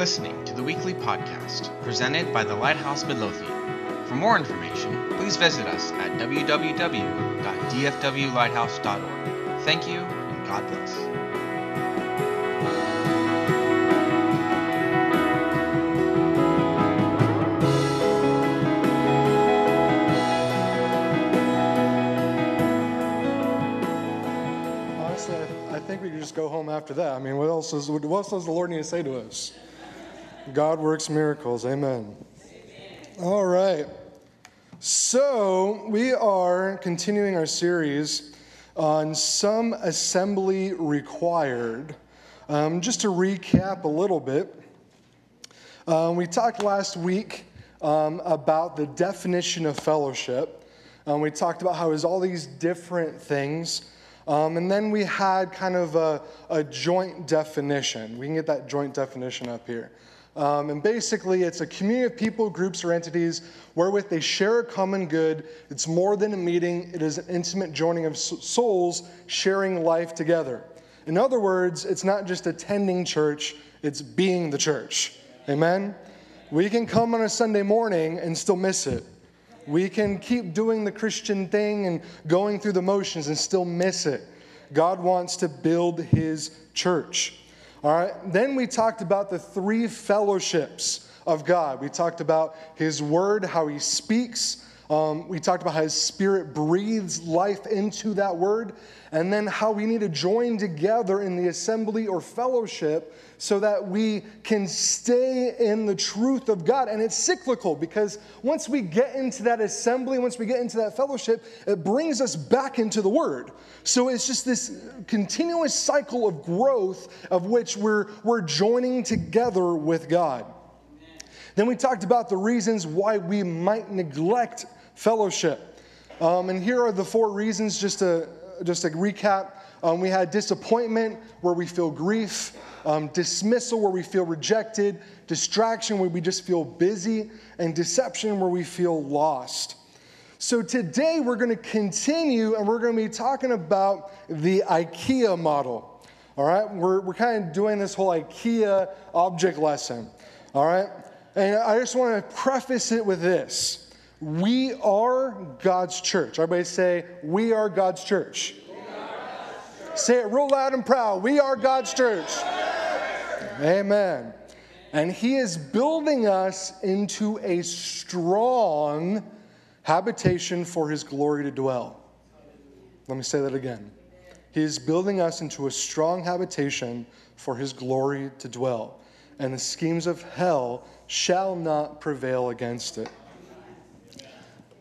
listening to the weekly podcast presented by the Lighthouse Midlothian. For more information, please visit us at www.dfwlighthouse.org. Thank you, and God bless. Honestly, I, think we could just go home after that. I mean, what else, is, what else does the Lord need to say to us? God works miracles. Amen. All right. So, we are continuing our series on some assembly required. Um, just to recap a little bit, um, we talked last week um, about the definition of fellowship. Um, we talked about how it was all these different things. Um, and then we had kind of a, a, joint definition. We can get that joint definition up here. Um, and basically, it's a community of people, groups, or entities wherewith they share a common good. It's more than a meeting, it is an intimate joining of souls sharing life together. In other words, it's not just attending church, it's being the church. Amen? We can come on a Sunday morning and still miss it. We can keep doing the Christian thing and going through the motions and still miss it. God wants to build his church. All right, then we talked about the three fellowships of God. We talked about his word, how he speaks. Um, we talked about how his spirit breathes life into that word, and then how we need to join together in the assembly or fellowship so that we can stay in the truth of God. And it's cyclical because once we get into that assembly, once we get into that fellowship, it brings us back into the Word. So it's just this continuous cycle of growth of which we're, we're joining together with God. Then we talked about the reasons why we might neglect fellowship. Um, and here are the four reasons, just to, just to recap. Um, we had disappointment, where we feel grief um, dismissal where we feel rejected, distraction where we just feel busy, and deception where we feel lost. So today we're going to continue and we're going to be talking about the IKEA model. All right, we're, we're kind of doing this whole IKEA object lesson. All right, and I just want to preface it with this We are God's church. Everybody say, We are God's church. Say it real loud and proud. We are God's church. Amen. And He is building us into a strong habitation for His glory to dwell. Let me say that again. He is building us into a strong habitation for His glory to dwell. And the schemes of hell shall not prevail against it.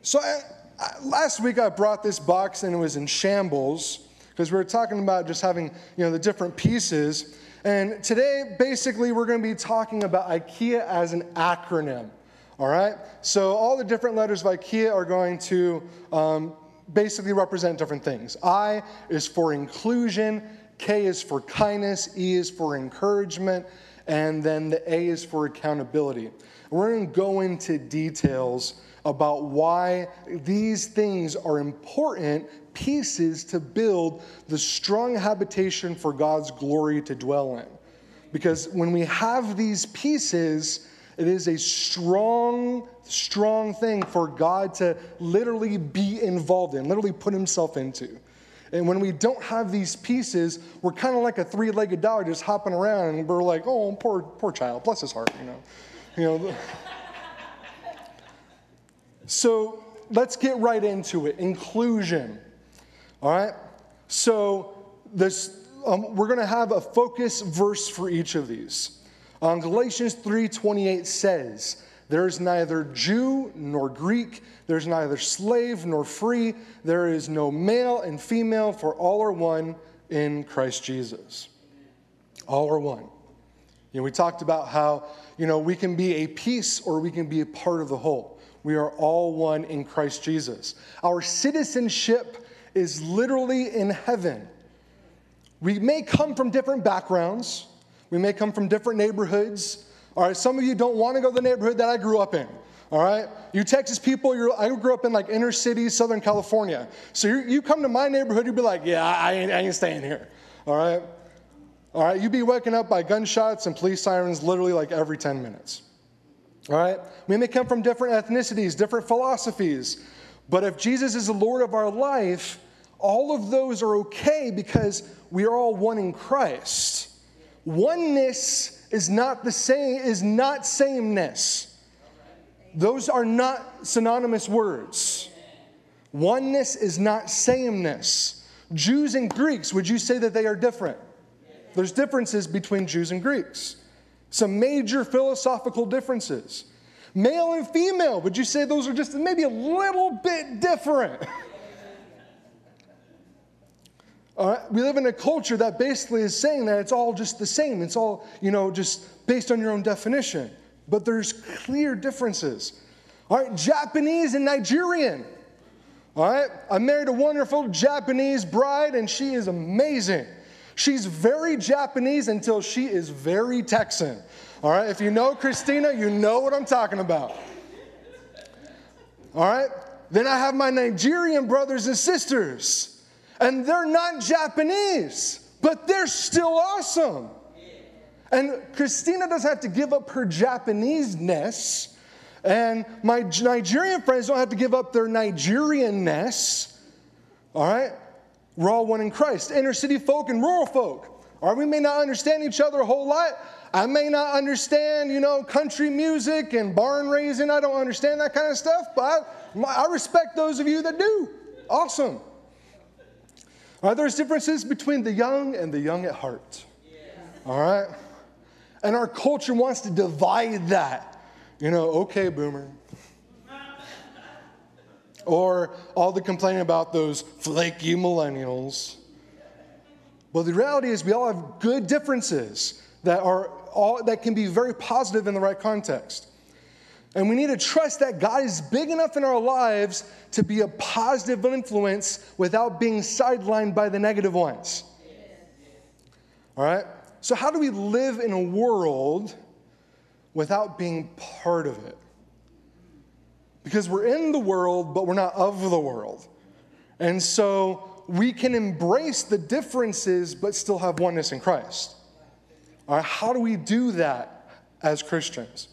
So, I, I, last week I brought this box and it was in shambles because we were talking about just having you know the different pieces and today, basically, we're going to be talking about IKEA as an acronym. All right? So, all the different letters of IKEA are going to um, basically represent different things. I is for inclusion, K is for kindness, E is for encouragement, and then the A is for accountability. We're going to go into details about why these things are important pieces to build the strong habitation for God's glory to dwell in. Because when we have these pieces, it is a strong, strong thing for God to literally be involved in, literally put himself into. And when we don't have these pieces, we're kind of like a three-legged dog just hopping around, and we're like, "Oh, poor, poor child, bless his heart," you know. You know. So let's get right into it. Inclusion. All right? So this, um, we're going to have a focus verse for each of these. Um, Galatians 3:28 says, "There is neither Jew nor Greek, there's neither slave nor free, there is no male and female, for all are one in Christ Jesus." All are one. You know, we talked about how, you know, we can be a piece or we can be a part of the whole. We are all one in Christ Jesus. Our citizenship is literally in heaven. We may come from different backgrounds, we may come from different neighborhoods. All right, some of you don't want to go to the neighborhood that I grew up in. All right, you Texas people, I grew up in like inner city, Southern California. So you come to my neighborhood, you'd be like, yeah, I ain't, I ain't staying here. All right, All right, you'd be waking up by gunshots and police sirens literally like every 10 minutes. All right, we may come from different ethnicities, different philosophies, but if Jesus is the Lord of our life, all of those are okay because we are all one in Christ. Oneness is not the same, is not sameness. Those are not synonymous words. Oneness is not sameness. Jews and Greeks, would you say that they are different? There's differences between Jews and Greeks, some major philosophical differences. Male and female, would you say those are just maybe a little bit different? All right? We live in a culture that basically is saying that it's all just the same. It's all, you know, just based on your own definition. But there's clear differences. All right, Japanese and Nigerian. All right, I married a wonderful Japanese bride, and she is amazing. She's very Japanese until she is very Texan. All right, if you know Christina, you know what I'm talking about. All right, then I have my Nigerian brothers and sisters, and they're not Japanese, but they're still awesome. And Christina doesn't have to give up her Japanese-ness, and my Nigerian friends don't have to give up their Nigerian-ness. All right? We're all one in Christ. Inner city folk and rural folk. Or we may not understand each other a whole lot. I may not understand, you know, country music and barn raising. I don't understand that kind of stuff, but I, I respect those of you that do. Awesome. All right, there's differences between the young and the young at heart. All right? And our culture wants to divide that. You know, okay, boomer. Or all the complaining about those flaky millennials. But the reality is, we all have good differences that, are all, that can be very positive in the right context. And we need to trust that God is big enough in our lives to be a positive influence without being sidelined by the negative ones. All right? So, how do we live in a world without being part of it? Because we're in the world, but we're not of the world. And so we can embrace the differences, but still have oneness in Christ. All right, how do we do that as Christians?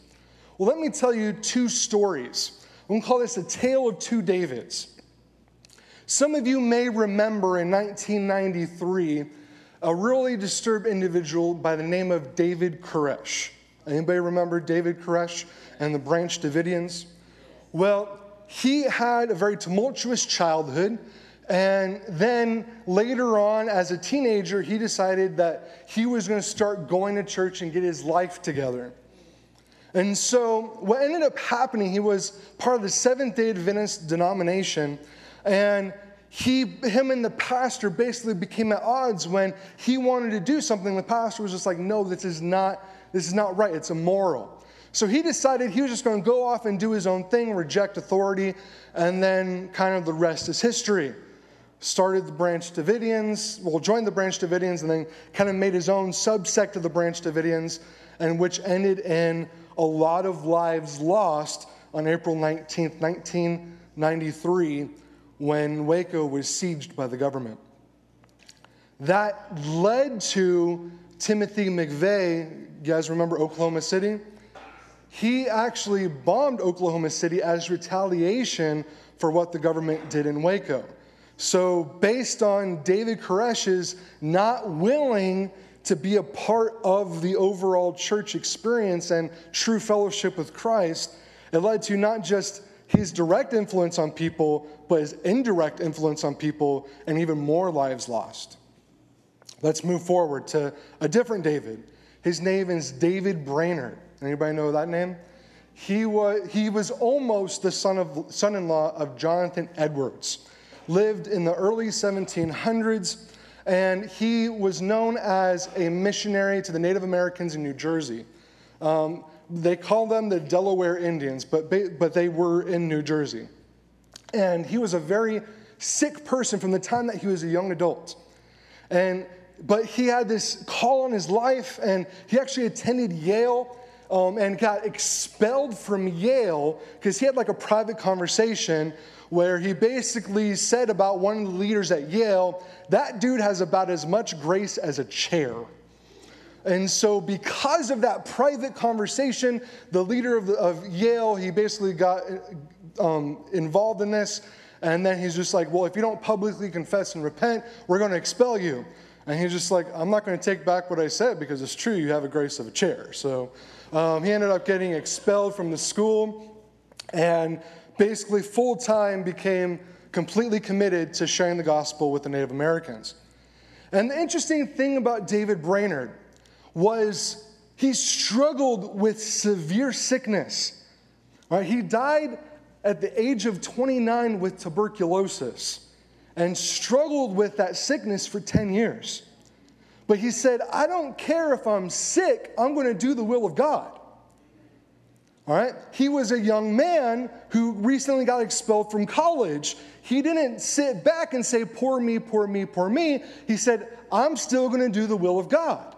Well, let me tell you two stories. I'm to call this a tale of two Davids. Some of you may remember in 1993 a really disturbed individual by the name of David Koresh. Anybody remember David Koresh and the Branch Davidians? Well, he had a very tumultuous childhood. And then later on, as a teenager, he decided that he was going to start going to church and get his life together. And so, what ended up happening, he was part of the Seventh day Adventist denomination. And he, him and the pastor basically became at odds when he wanted to do something. The pastor was just like, no, this is not, this is not right. It's immoral. So he decided he was just going to go off and do his own thing, reject authority, and then kind of the rest is history. Started the Branch Davidians, well, joined the Branch Davidians, and then kind of made his own subsect of the Branch Davidians, and which ended in a lot of lives lost on April 19th, 1993, when Waco was sieged by the government. That led to Timothy McVeigh. You guys remember Oklahoma City? He actually bombed Oklahoma City as retaliation for what the government did in Waco. So, based on David Koresh's not willing to be a part of the overall church experience and true fellowship with Christ, it led to not just his direct influence on people, but his indirect influence on people and even more lives lost. Let's move forward to a different David. His name is David Brainerd. Anybody know that name? He was, he was almost the son of, son-in-law of Jonathan Edwards. Lived in the early 1700s, and he was known as a missionary to the Native Americans in New Jersey. Um, they call them the Delaware Indians, but, but they were in New Jersey. And he was a very sick person from the time that he was a young adult. And, but he had this call on his life, and he actually attended Yale um, and got expelled from Yale because he had like a private conversation where he basically said about one of the leaders at Yale, that dude has about as much grace as a chair. And so, because of that private conversation, the leader of, the, of Yale, he basically got um, involved in this. And then he's just like, Well, if you don't publicly confess and repent, we're going to expel you. And he's just like, I'm not going to take back what I said because it's true, you have a grace of a chair. So um, he ended up getting expelled from the school and basically full time became completely committed to sharing the gospel with the Native Americans. And the interesting thing about David Brainerd was he struggled with severe sickness. Right? He died at the age of 29 with tuberculosis and struggled with that sickness for 10 years. But he said, I don't care if I'm sick, I'm going to do the will of God. All right? He was a young man who recently got expelled from college. He didn't sit back and say, Poor me, poor me, poor me. He said, I'm still going to do the will of God.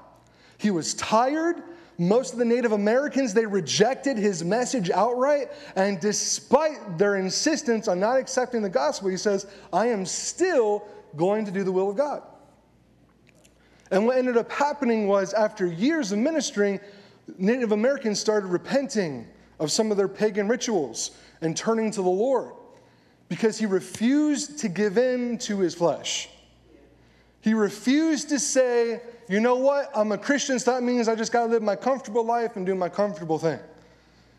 He was tired. Most of the Native Americans, they rejected his message outright. And despite their insistence on not accepting the gospel, he says, I am still going to do the will of God. And what ended up happening was, after years of ministering, Native Americans started repenting of some of their pagan rituals and turning to the Lord because he refused to give in to his flesh. He refused to say, you know what, I'm a Christian, so that means I just got to live my comfortable life and do my comfortable thing.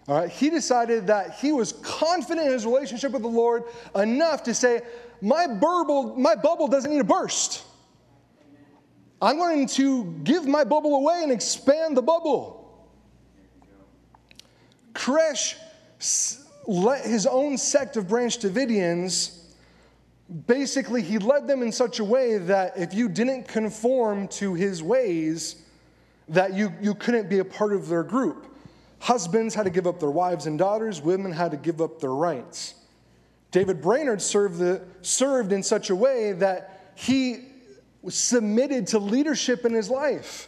All right, he decided that he was confident in his relationship with the Lord enough to say, my bubble, my bubble doesn't need to burst. I'm going to give my bubble away and expand the bubble. Koresh let his own sect of Branch Davidians basically, he led them in such a way that if you didn't conform to his ways, that you, you couldn't be a part of their group. Husbands had to give up their wives and daughters, women had to give up their rights. David Brainerd served, the, served in such a way that he submitted to leadership in his life.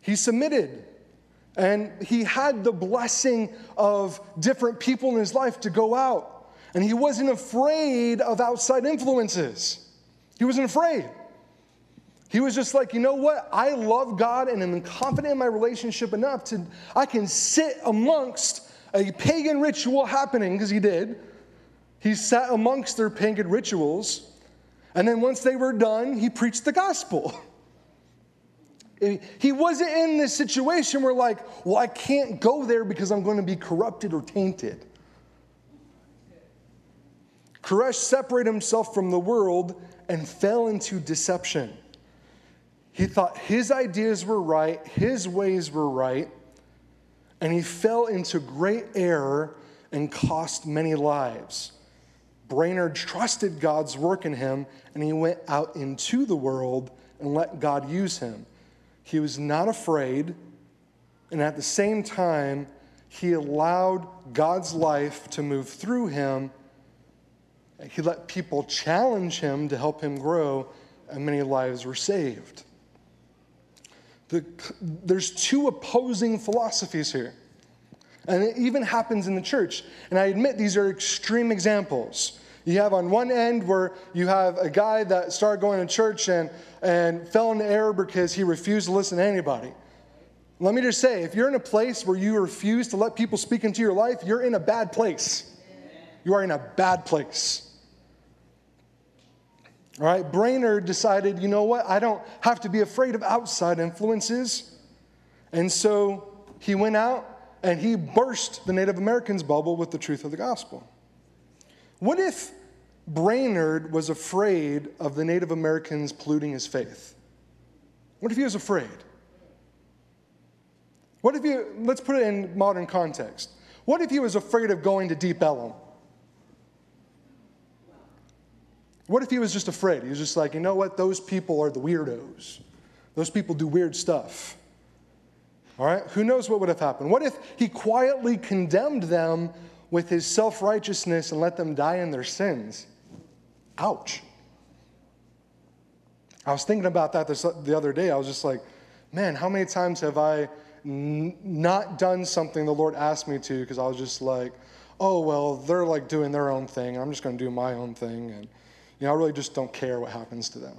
He submitted. And he had the blessing of different people in his life to go out and he wasn't afraid of outside influences. He wasn't afraid. He was just like, you know what? I love God and am confident in my relationship enough to, I can sit amongst a pagan ritual happening, because he did. He sat amongst their pagan rituals. And then once they were done, he preached the gospel. He wasn't in this situation where, like, well, I can't go there because I'm going to be corrupted or tainted. Koresh separated himself from the world and fell into deception. He thought his ideas were right, his ways were right, and he fell into great error and cost many lives. Brainerd trusted God's work in him, and he went out into the world and let God use him. He was not afraid, and at the same time, he allowed God's life to move through him he let people challenge him to help him grow, and many lives were saved. The, there's two opposing philosophies here. And it even happens in the church. And I admit these are extreme examples. You have on one end where you have a guy that started going to church and, and fell into error because he refused to listen to anybody. Let me just say if you're in a place where you refuse to let people speak into your life, you're in a bad place. You are in a bad place. All right, Brainerd decided, you know what, I don't have to be afraid of outside influences. And so he went out and he burst the Native Americans' bubble with the truth of the gospel. What if Brainerd was afraid of the Native Americans polluting his faith? What if he was afraid? What if you, let's put it in modern context. What if he was afraid of going to Deep Ellum? What if he was just afraid? He was just like, you know what? Those people are the weirdos. Those people do weird stuff. All right? Who knows what would have happened? What if he quietly condemned them with his self righteousness and let them die in their sins? Ouch. I was thinking about that this, the other day. I was just like, man, how many times have I n- not done something the Lord asked me to because I was just like, oh, well, they're like doing their own thing. I'm just going to do my own thing. And you know, I really just don't care what happens to them.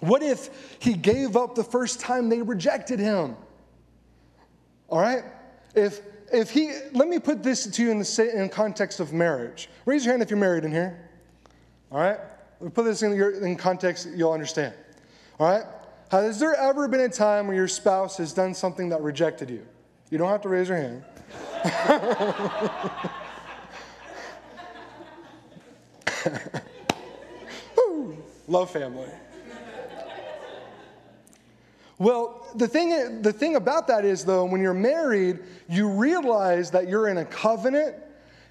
What if he gave up the first time they rejected him? All right? If if he let me put this to you in the in context of marriage. Raise your hand if you're married in here. All right? Me put this in, your, in context you'll understand. All right? Has there ever been a time where your spouse has done something that rejected you? You don't have to raise your hand. Love family. Well, the thing, the thing about that is, though, when you're married, you realize that you're in a covenant,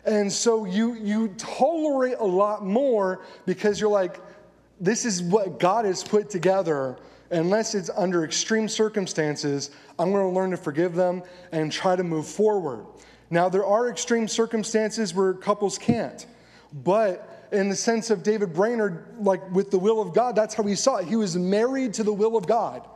and so you, you tolerate a lot more because you're like, this is what God has put together. Unless it's under extreme circumstances, I'm going to learn to forgive them and try to move forward. Now, there are extreme circumstances where couples can't, but in the sense of David Brainerd, like with the will of God, that's how he saw it. He was married to the will of God.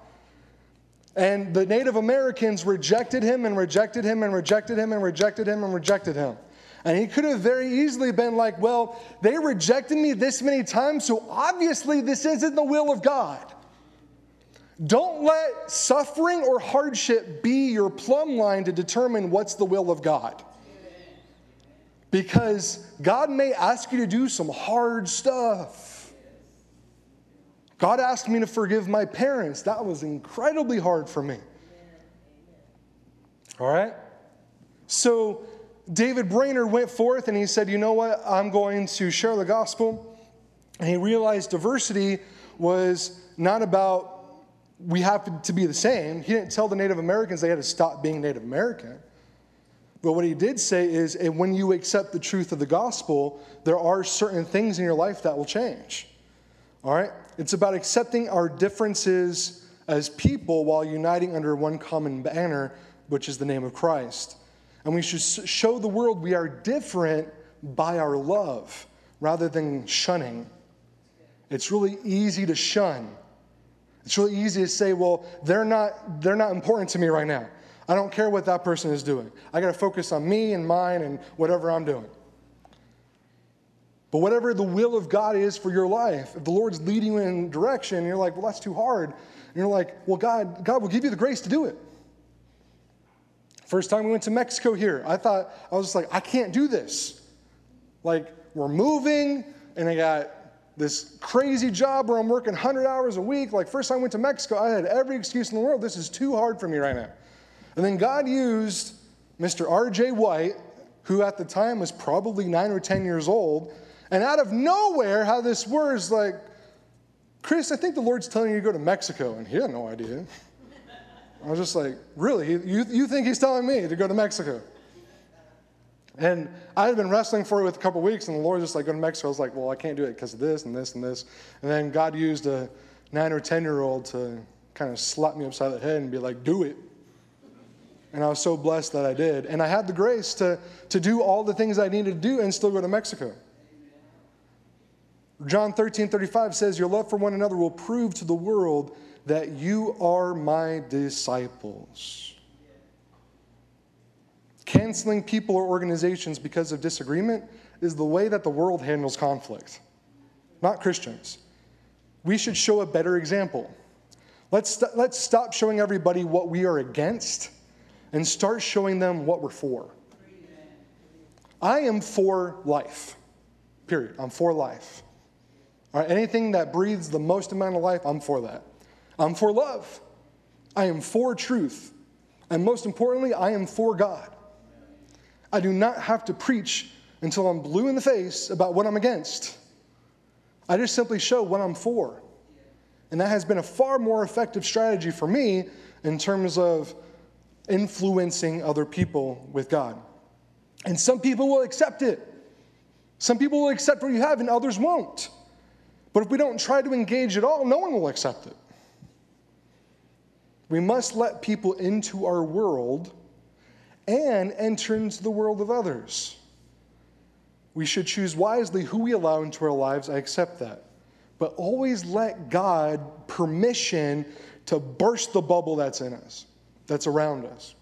And the Native Americans rejected him and rejected him and rejected him and rejected him and rejected him. And he could have very easily been like, well, they rejected me this many times, so obviously this isn't the will of God. Don't let suffering or hardship be your plumb line to determine what's the will of God. Because God may ask you to do some hard stuff. God asked me to forgive my parents. That was incredibly hard for me. All right? So David Brainerd went forth and he said, You know what? I'm going to share the gospel. And he realized diversity was not about we have to be the same. He didn't tell the Native Americans they had to stop being Native American. But what he did say is and when you accept the truth of the gospel, there are certain things in your life that will change. All right? It's about accepting our differences as people while uniting under one common banner, which is the name of Christ. And we should show the world we are different by our love rather than shunning. It's really easy to shun. It's really easy to say, well, they're not, they're not important to me right now. I don't care what that person is doing. I got to focus on me and mine and whatever I'm doing. But whatever the will of God is for your life, if the Lord's leading you in direction, you're like, well, that's too hard. And you're like, well, God, God will give you the grace to do it. First time we went to Mexico here, I thought, I was just like, I can't do this. Like, we're moving, and I got this crazy job where I'm working 100 hours a week. Like, first time I went to Mexico, I had every excuse in the world. This is too hard for me right now. And then God used Mr. R.J. White, who at the time was probably nine or 10 years old, and out of nowhere, how this words like, Chris, I think the Lord's telling you to go to Mexico. And he had no idea. I was just like, really? You, you think he's telling me to go to Mexico? And I had been wrestling for it with a couple weeks, and the Lord just like, go to Mexico. I was like, well, I can't do it because of this and this and this. And then God used a nine or 10 year old to kind of slap me upside the head and be like, do it. And I was so blessed that I did. And I had the grace to, to do all the things I needed to do and still go to Mexico. John 13, 35 says, Your love for one another will prove to the world that you are my disciples. Canceling people or organizations because of disagreement is the way that the world handles conflict, not Christians. We should show a better example. Let's, st- let's stop showing everybody what we are against and start showing them what we're for. I am for life, period. I'm for life. All right, anything that breathes the most amount of life, I'm for that. I'm for love. I am for truth. And most importantly, I am for God. I do not have to preach until I'm blue in the face about what I'm against. I just simply show what I'm for. And that has been a far more effective strategy for me in terms of influencing other people with God. And some people will accept it. Some people will accept what you have, and others won't. But if we don't try to engage at all, no one will accept it. We must let people into our world and enter into the world of others. We should choose wisely who we allow into our lives. I accept that. But always let God permission to burst the bubble that's in us, that's around us.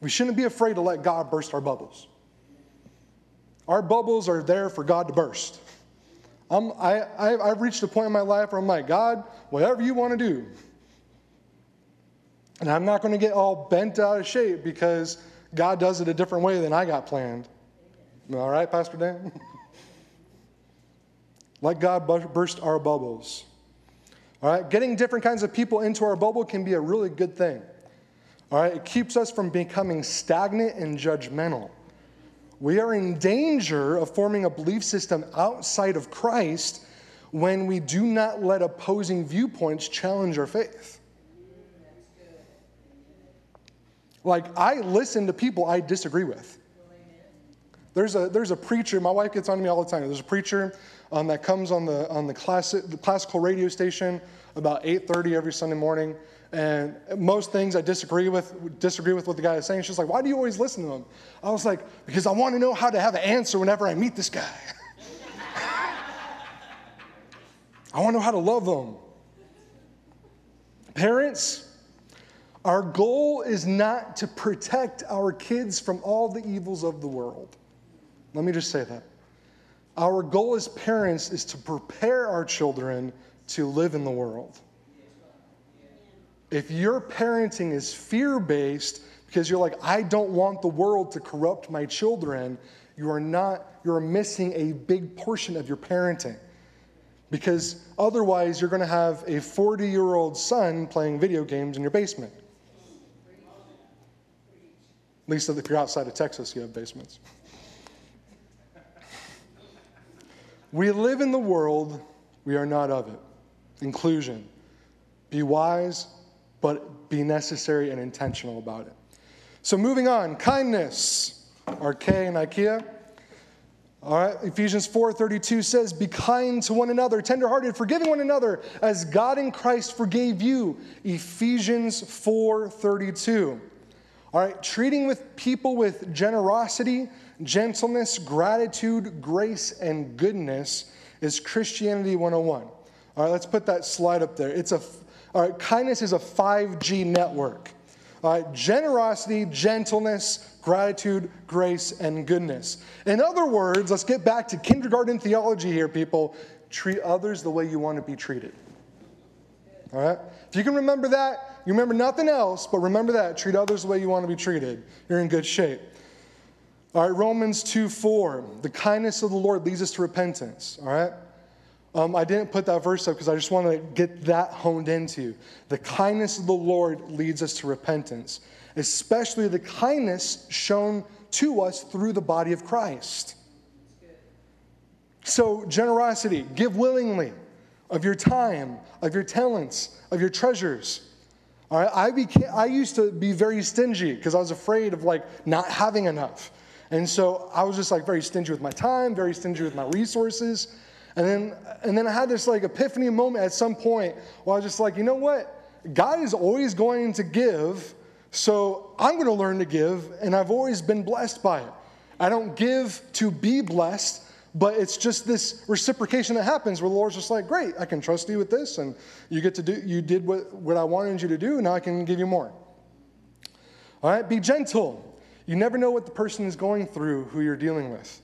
We shouldn't be afraid to let God burst our bubbles. Our bubbles are there for God to burst. I'm, I, I've reached a point in my life where I'm like, God, whatever you want to do. And I'm not going to get all bent out of shape because God does it a different way than I got planned. All right, Pastor Dan? Let God burst our bubbles. All right, getting different kinds of people into our bubble can be a really good thing. All right, it keeps us from becoming stagnant and judgmental. We are in danger of forming a belief system outside of Christ when we do not let opposing viewpoints challenge our faith. Like, I listen to people I disagree with. There's a, there's a preacher, my wife gets on me all the time. There's a preacher um, that comes on the, on the, classic, the classical radio station about 8.30 every Sunday morning. And most things I disagree with, disagree with what the guy is saying. She's like, why do you always listen to him? I was like, because I want to know how to have an answer whenever I meet this guy. I want to know how to love them. Parents, our goal is not to protect our kids from all the evils of the world. Let me just say that. Our goal as parents is to prepare our children to live in the world. If your parenting is fear based because you're like, I don't want the world to corrupt my children, you are not, you're missing a big portion of your parenting. Because otherwise, you're going to have a 40 year old son playing video games in your basement. At least if you're outside of Texas, you have basements. We live in the world, we are not of it. Inclusion. Be wise, but be necessary and intentional about it. So, moving on, kindness, RK and IKEA. All right, Ephesians 4:32 says, "Be kind to one another, tenderhearted, forgiving one another, as God in Christ forgave you." Ephesians 4:32. All right, treating with people with generosity, gentleness, gratitude, grace, and goodness is Christianity 101. All right, let's put that slide up there. It's a, all right, kindness is a 5G network. All right, generosity, gentleness, gratitude, grace, and goodness. In other words, let's get back to kindergarten theology here, people. Treat others the way you want to be treated. All right? If you can remember that, you remember nothing else, but remember that. Treat others the way you want to be treated. You're in good shape. All right, Romans 2 4. The kindness of the Lord leads us to repentance. All right? Um, I didn't put that verse up because I just want to get that honed into. The kindness of the Lord leads us to repentance, especially the kindness shown to us through the body of Christ. So, generosity, give willingly of your time, of your talents, of your treasures. All right, I, became, I used to be very stingy because I was afraid of like not having enough. And so I was just like very stingy with my time, very stingy with my resources. And then, and then I had this like epiphany moment at some point where I was just like, you know what? God is always going to give, so I'm going to learn to give, and I've always been blessed by it. I don't give to be blessed, but it's just this reciprocation that happens where the Lord's just like, great, I can trust you with this, and you get to do, you did what, what I wanted you to do, now I can give you more. All right, be gentle. You never know what the person is going through who you're dealing with.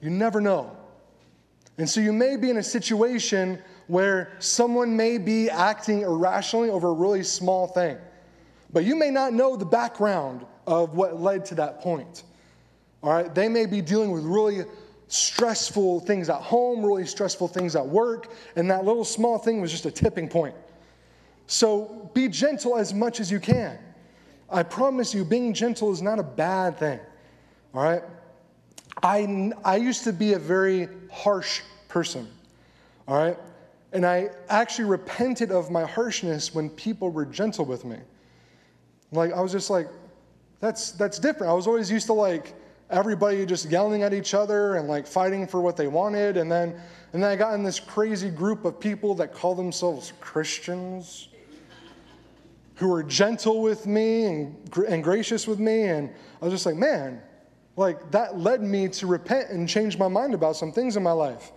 You never know. And so you may be in a situation where someone may be acting irrationally over a really small thing, but you may not know the background of what led to that point. All right, they may be dealing with really stressful things at home, really stressful things at work, and that little small thing was just a tipping point. So be gentle as much as you can. I promise you, being gentle is not a bad thing. All right? I, I used to be a very harsh person. All right? And I actually repented of my harshness when people were gentle with me. Like, I was just like, that's, that's different. I was always used to like everybody just yelling at each other and like fighting for what they wanted. And then, and then I got in this crazy group of people that call themselves Christians who were gentle with me and, and gracious with me. And I was just like, man, like that led me to repent and change my mind about some things in my life.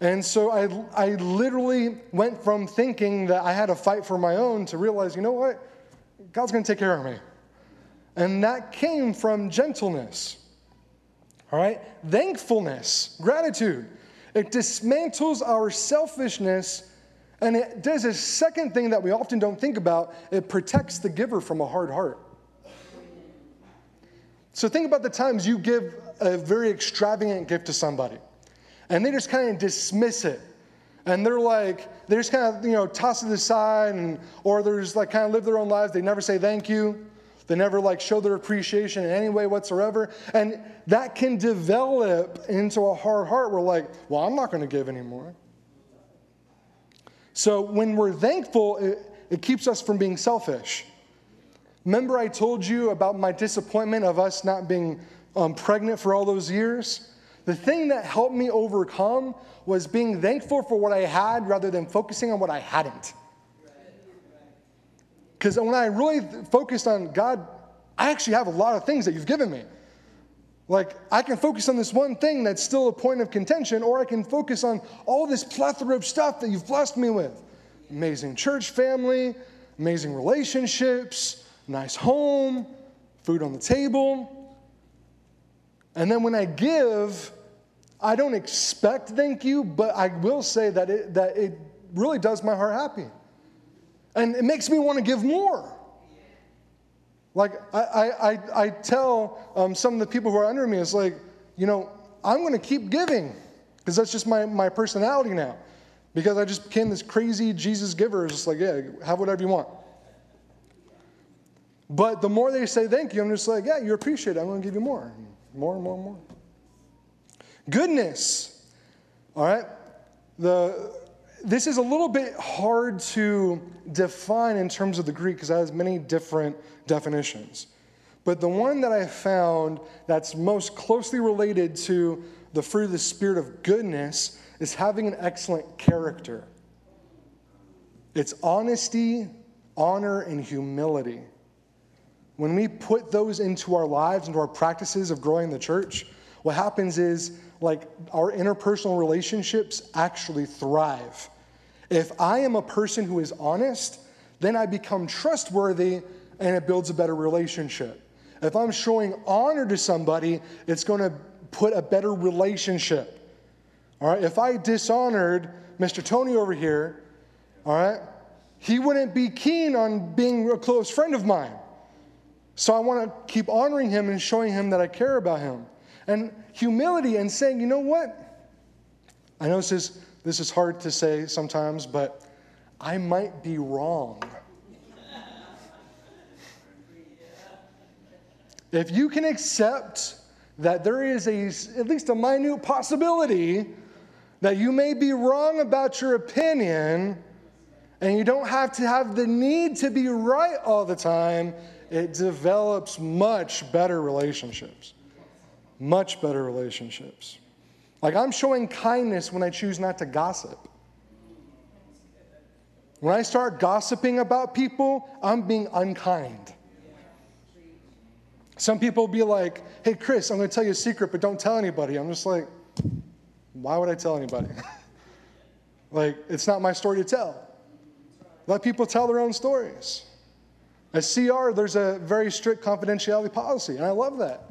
And so I, I literally went from thinking that I had to fight for my own to realize, you know what? God's going to take care of me. And that came from gentleness. All right? Thankfulness, gratitude. It dismantles our selfishness, and it does a second thing that we often don't think about it protects the giver from a hard heart. So think about the times you give a very extravagant gift to somebody, and they just kind of dismiss it. And they're like, they just kind of, you know, toss it aside, and, or they're just like kind of live their own lives. They never say thank you. They never like show their appreciation in any way whatsoever. And that can develop into a hard heart where, like, well, I'm not going to give anymore. So when we're thankful, it, it keeps us from being selfish. Remember, I told you about my disappointment of us not being um, pregnant for all those years? The thing that helped me overcome was being thankful for what I had rather than focusing on what I hadn't. Because when I really focused on God, I actually have a lot of things that you've given me. Like, I can focus on this one thing that's still a point of contention, or I can focus on all this plethora of stuff that you've blessed me with amazing church family, amazing relationships, nice home, food on the table. And then when I give, I don't expect thank you, but I will say that it, that it really does my heart happy. And it makes me want to give more. Like, I, I, I tell um, some of the people who are under me, it's like, you know, I'm going to keep giving because that's just my, my personality now. Because I just became this crazy Jesus giver. It's just like, yeah, have whatever you want. But the more they say thank you, I'm just like, yeah, you appreciate it. I'm going to give you more. More and more and more. Goodness. All right? The this is a little bit hard to define in terms of the Greek because it has many different definitions. But the one that I found that's most closely related to the fruit of the Spirit of goodness is having an excellent character. It's honesty, honor, and humility. When we put those into our lives, into our practices of growing the church, what happens is like our interpersonal relationships actually thrive if I am a person who is honest, then I become trustworthy and it builds a better relationship. If I'm showing honor to somebody, it's going to put a better relationship. All right, if I dishonored Mr. Tony over here, all right, he wouldn't be keen on being a close friend of mine. So I want to keep honoring him and showing him that I care about him. And humility and saying, you know what? I know this is this is hard to say sometimes, but I might be wrong. If you can accept that there is a, at least a minute possibility that you may be wrong about your opinion, and you don't have to have the need to be right all the time, it develops much better relationships. Much better relationships. Like I'm showing kindness when I choose not to gossip. When I start gossiping about people, I'm being unkind. Some people be like, hey, Chris, I'm going to tell you a secret, but don't tell anybody. I'm just like, why would I tell anybody? like, it's not my story to tell. Let people tell their own stories. At CR, there's a very strict confidentiality policy, and I love that.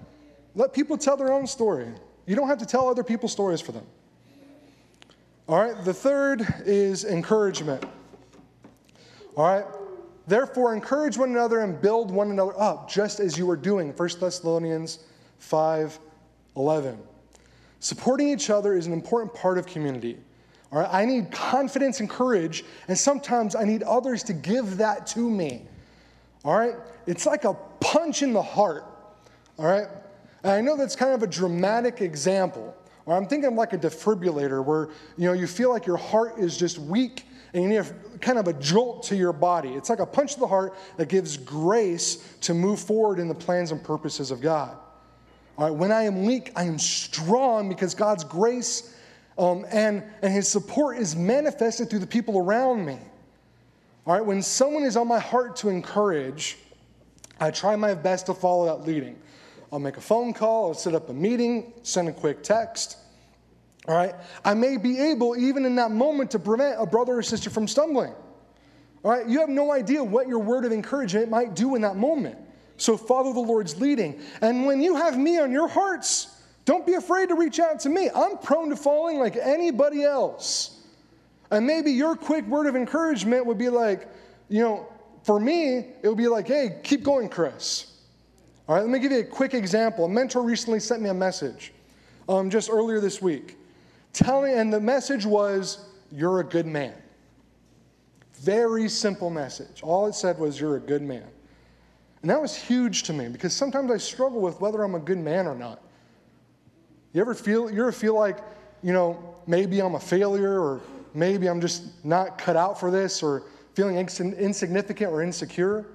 Let people tell their own story. You don't have to tell other people's stories for them. All right, the third is encouragement. All right, therefore, encourage one another and build one another up, just as you are doing. 1 Thessalonians 5 11. Supporting each other is an important part of community. All right, I need confidence and courage, and sometimes I need others to give that to me. All right, it's like a punch in the heart. All right, and I know that's kind of a dramatic example, or I'm thinking like a defibrillator where you know you feel like your heart is just weak and you need a, kind of a jolt to your body. It's like a punch to the heart that gives grace to move forward in the plans and purposes of God. All right, when I am weak, I am strong because God's grace um, and, and His support is manifested through the people around me. All right, when someone is on my heart to encourage, I try my best to follow that leading. I'll make a phone call, I'll set up a meeting, send a quick text. All right? I may be able, even in that moment, to prevent a brother or sister from stumbling. All right? You have no idea what your word of encouragement might do in that moment. So follow the Lord's leading. And when you have me on your hearts Don't be afraid to reach out to me. I'm prone to falling like anybody else. And maybe your quick word of encouragement would be like, you know, for me, it would be like, hey, keep going, Chris. All right, let me give you a quick example. A mentor recently sent me a message um, just earlier this week, telling, and the message was, You're a good man. Very simple message. All it said was, You're a good man. And that was huge to me because sometimes I struggle with whether I'm a good man or not. You ever feel, you ever feel like, you know, maybe I'm a failure or maybe I'm just not cut out for this or feeling insignificant or insecure?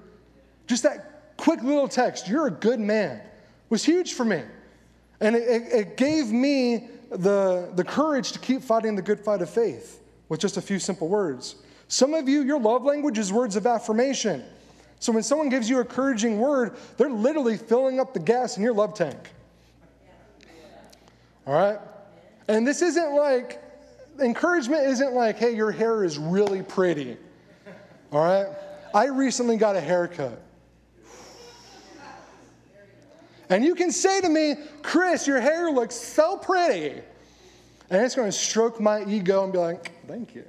Just that quick little text, you're a good man, was huge for me. And it, it, it gave me the, the courage to keep fighting the good fight of faith with just a few simple words. Some of you, your love language is words of affirmation. So when someone gives you a encouraging word, they're literally filling up the gas in your love tank. All right? And this isn't like, encouragement isn't like, hey, your hair is really pretty. All right? I recently got a haircut. And you can say to me, Chris, your hair looks so pretty. And it's going to stroke my ego and be like, thank you.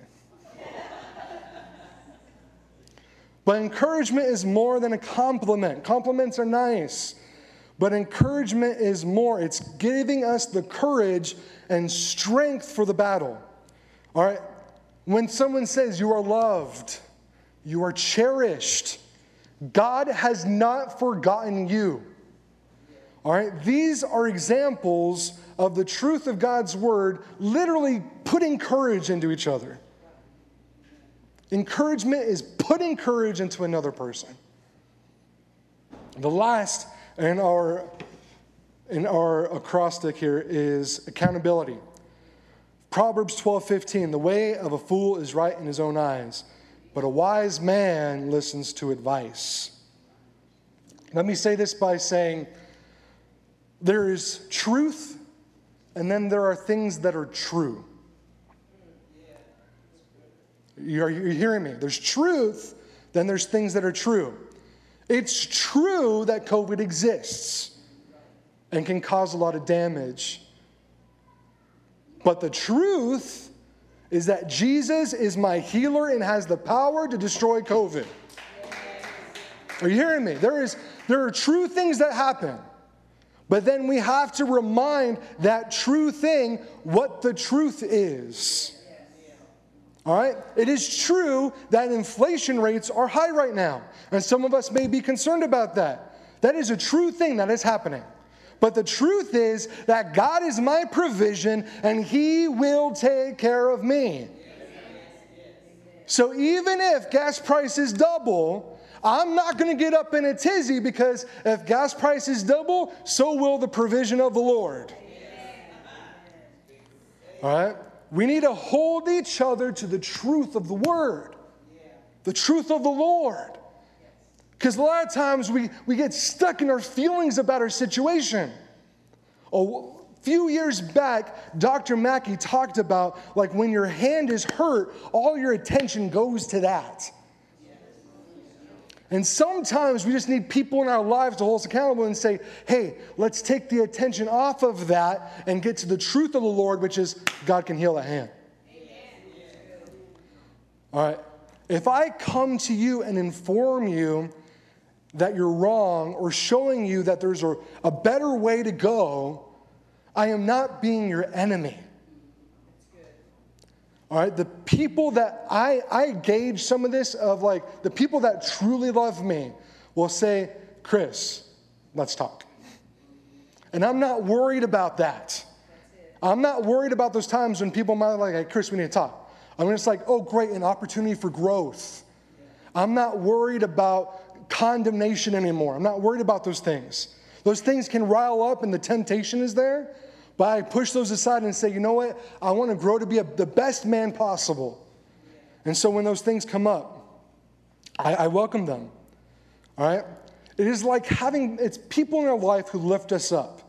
but encouragement is more than a compliment. Compliments are nice, but encouragement is more. It's giving us the courage and strength for the battle. All right? When someone says you are loved, you are cherished, God has not forgotten you. All right, these are examples of the truth of God's word literally putting courage into each other. Encouragement is putting courage into another person. The last in our, in our acrostic here is accountability. Proverbs 12 15, the way of a fool is right in his own eyes, but a wise man listens to advice. Let me say this by saying, there is truth, and then there are things that are true. You're hearing me? There's truth, then there's things that are true. It's true that COVID exists and can cause a lot of damage. But the truth is that Jesus is my healer and has the power to destroy COVID. Are you hearing me? There, is, there are true things that happen. But then we have to remind that true thing what the truth is. All right? It is true that inflation rates are high right now, and some of us may be concerned about that. That is a true thing that is happening. But the truth is that God is my provision and He will take care of me. So even if gas prices double, I'm not going to get up in a tizzy because if gas prices double, so will the provision of the Lord. All right? We need to hold each other to the truth of the word, the truth of the Lord. Because a lot of times we, we get stuck in our feelings about our situation. A few years back, Dr. Mackey talked about like when your hand is hurt, all your attention goes to that. And sometimes we just need people in our lives to hold us accountable and say, hey, let's take the attention off of that and get to the truth of the Lord, which is God can heal a hand. All right. If I come to you and inform you that you're wrong or showing you that there's a, a better way to go, I am not being your enemy. All right, the people that I, I gauge some of this of like the people that truly love me will say, Chris, let's talk. And I'm not worried about that. I'm not worried about those times when people might be like, hey, Chris, we need to talk. I'm just like, oh, great, an opportunity for growth. I'm not worried about condemnation anymore. I'm not worried about those things. Those things can rile up and the temptation is there, but I push those aside and say, you know what? I want to grow to be a, the best man possible. And so when those things come up, I, I welcome them. All right? It is like having, it's people in our life who lift us up.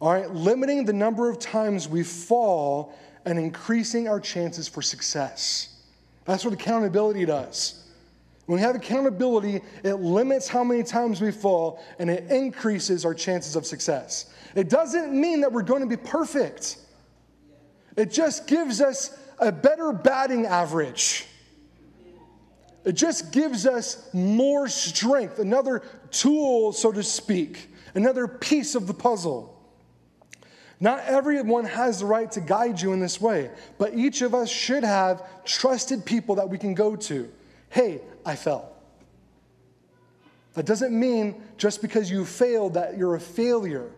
All right? Limiting the number of times we fall and increasing our chances for success. That's what accountability does. When we have accountability, it limits how many times we fall and it increases our chances of success. It doesn't mean that we're going to be perfect, it just gives us a better batting average. It just gives us more strength, another tool, so to speak, another piece of the puzzle. Not everyone has the right to guide you in this way, but each of us should have trusted people that we can go to. Hey, I fell. That doesn't mean just because you failed that you're a failure.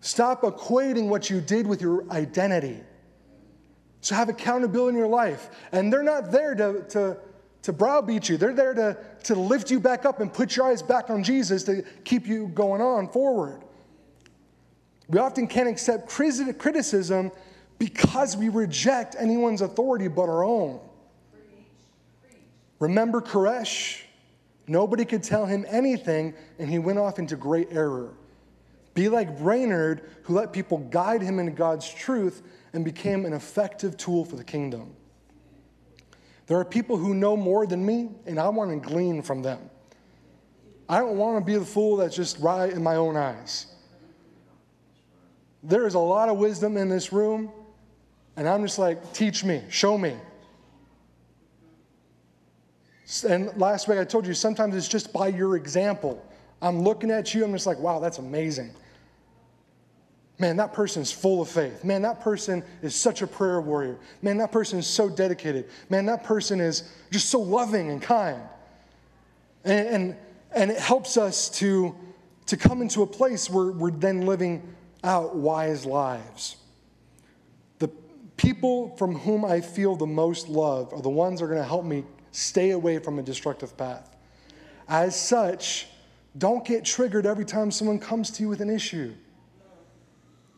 Stop equating what you did with your identity. So have accountability in your life. And they're not there to, to, to browbeat you, they're there to, to lift you back up and put your eyes back on Jesus to keep you going on forward. We often can't accept criticism because we reject anyone's authority but our own. Remember Koresh? Nobody could tell him anything, and he went off into great error. Be like Brainerd, who let people guide him into God's truth and became an effective tool for the kingdom. There are people who know more than me, and I want to glean from them. I don't want to be the fool that's just right in my own eyes. There is a lot of wisdom in this room, and I'm just like, teach me, show me. And last week I told you sometimes it's just by your example. I'm looking at you, I'm just like, wow, that's amazing. Man, that person is full of faith. Man, that person is such a prayer warrior. Man, that person is so dedicated. Man, that person is just so loving and kind. And, and, and it helps us to, to come into a place where we're then living out wise lives. The people from whom I feel the most love are the ones that are going to help me stay away from a destructive path. As such, don't get triggered every time someone comes to you with an issue.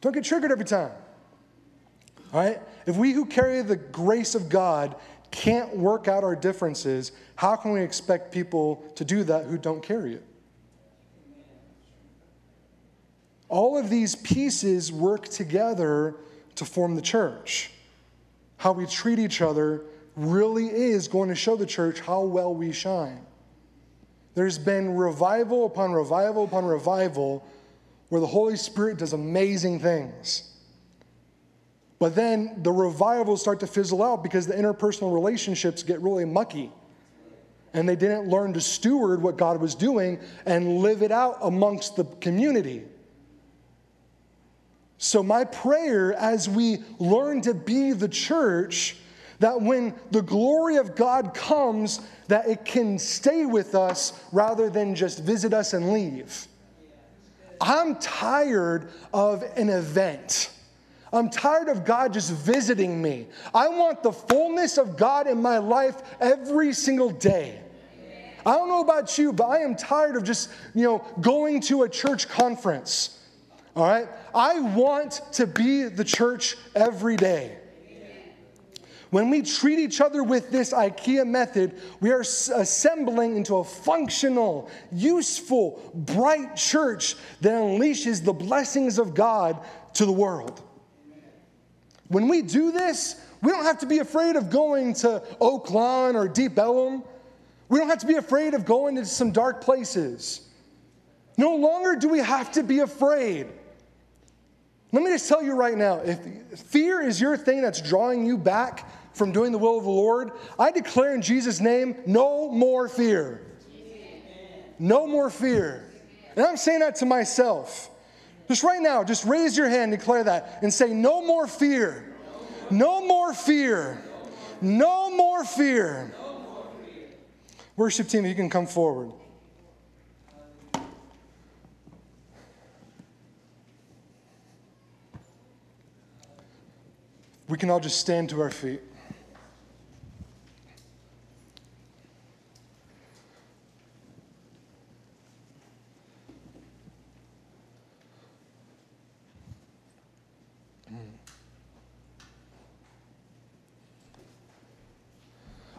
Don't get triggered every time. All right? If we who carry the grace of God can't work out our differences, how can we expect people to do that who don't carry it? All of these pieces work together to form the church. How we treat each other really is going to show the church how well we shine. There's been revival upon revival upon revival where the Holy Spirit does amazing things. But then the revivals start to fizzle out because the interpersonal relationships get really mucky. And they didn't learn to steward what God was doing and live it out amongst the community. So, my prayer as we learn to be the church, that when the glory of God comes, that it can stay with us rather than just visit us and leave. I'm tired of an event. I'm tired of God just visiting me. I want the fullness of God in my life every single day. I don't know about you, but I am tired of just, you know, going to a church conference. All right? I want to be the church every day. When we treat each other with this IKEA method, we are assembling into a functional, useful, bright church that unleashes the blessings of God to the world. When we do this, we don't have to be afraid of going to Oak Lawn or Deep Ellum. We don't have to be afraid of going into some dark places. No longer do we have to be afraid. Let me just tell you right now if fear is your thing that's drawing you back from doing the will of the Lord, I declare in Jesus' name no more fear. No more fear. And I'm saying that to myself. Just right now, just raise your hand, declare that, and say, No more fear. No more fear. No more fear. Worship team, you can come forward. We can all just stand to our feet.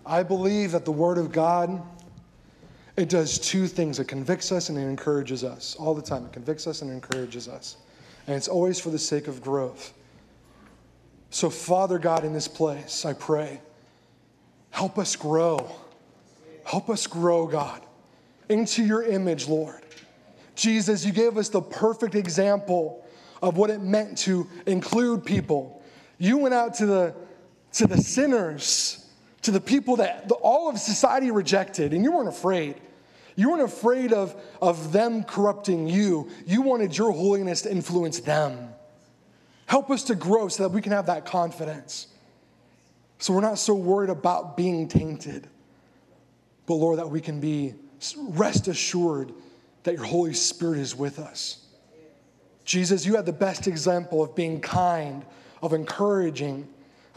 I believe that the Word of God, it does two things. It convicts us and it encourages us all the time. It convicts us and encourages us. And it's always for the sake of growth. So, Father God, in this place, I pray, help us grow. Help us grow, God, into your image, Lord. Jesus, you gave us the perfect example of what it meant to include people. You went out to the, to the sinners, to the people that the, all of society rejected, and you weren't afraid. You weren't afraid of, of them corrupting you. You wanted your holiness to influence them. Help us to grow so that we can have that confidence. So we're not so worried about being tainted, but Lord, that we can be rest assured that your Holy Spirit is with us. Jesus, you had the best example of being kind, of encouraging,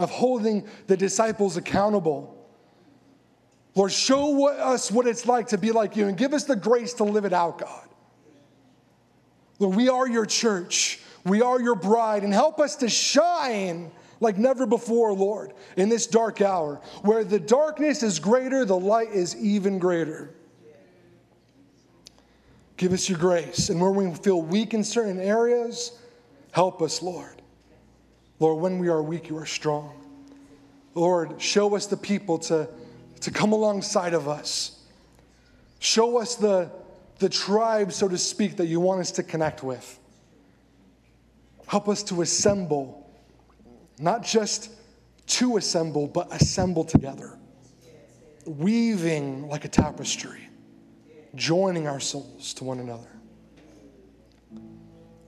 of holding the disciples accountable. Lord, show us what it's like to be like you and give us the grace to live it out, God. Lord, we are your church. We are your bride, and help us to shine like never before, Lord, in this dark hour. Where the darkness is greater, the light is even greater. Give us your grace. And where we feel weak in certain areas, help us, Lord. Lord, when we are weak, you are strong. Lord, show us the people to, to come alongside of us. Show us the, the tribe, so to speak, that you want us to connect with. Help us to assemble, not just to assemble, but assemble together, weaving like a tapestry joining our souls to one another.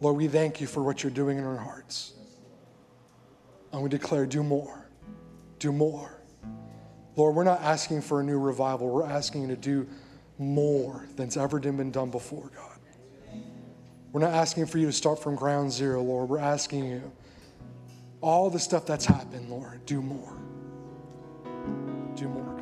Lord, we thank you for what you're doing in our hearts. And we declare, do more, do more. Lord, we're not asking for a new revival. We're asking you to do more than's ever been done before, God. We're not asking for you to start from ground zero, Lord. We're asking you all the stuff that's happened, Lord, do more. Do more.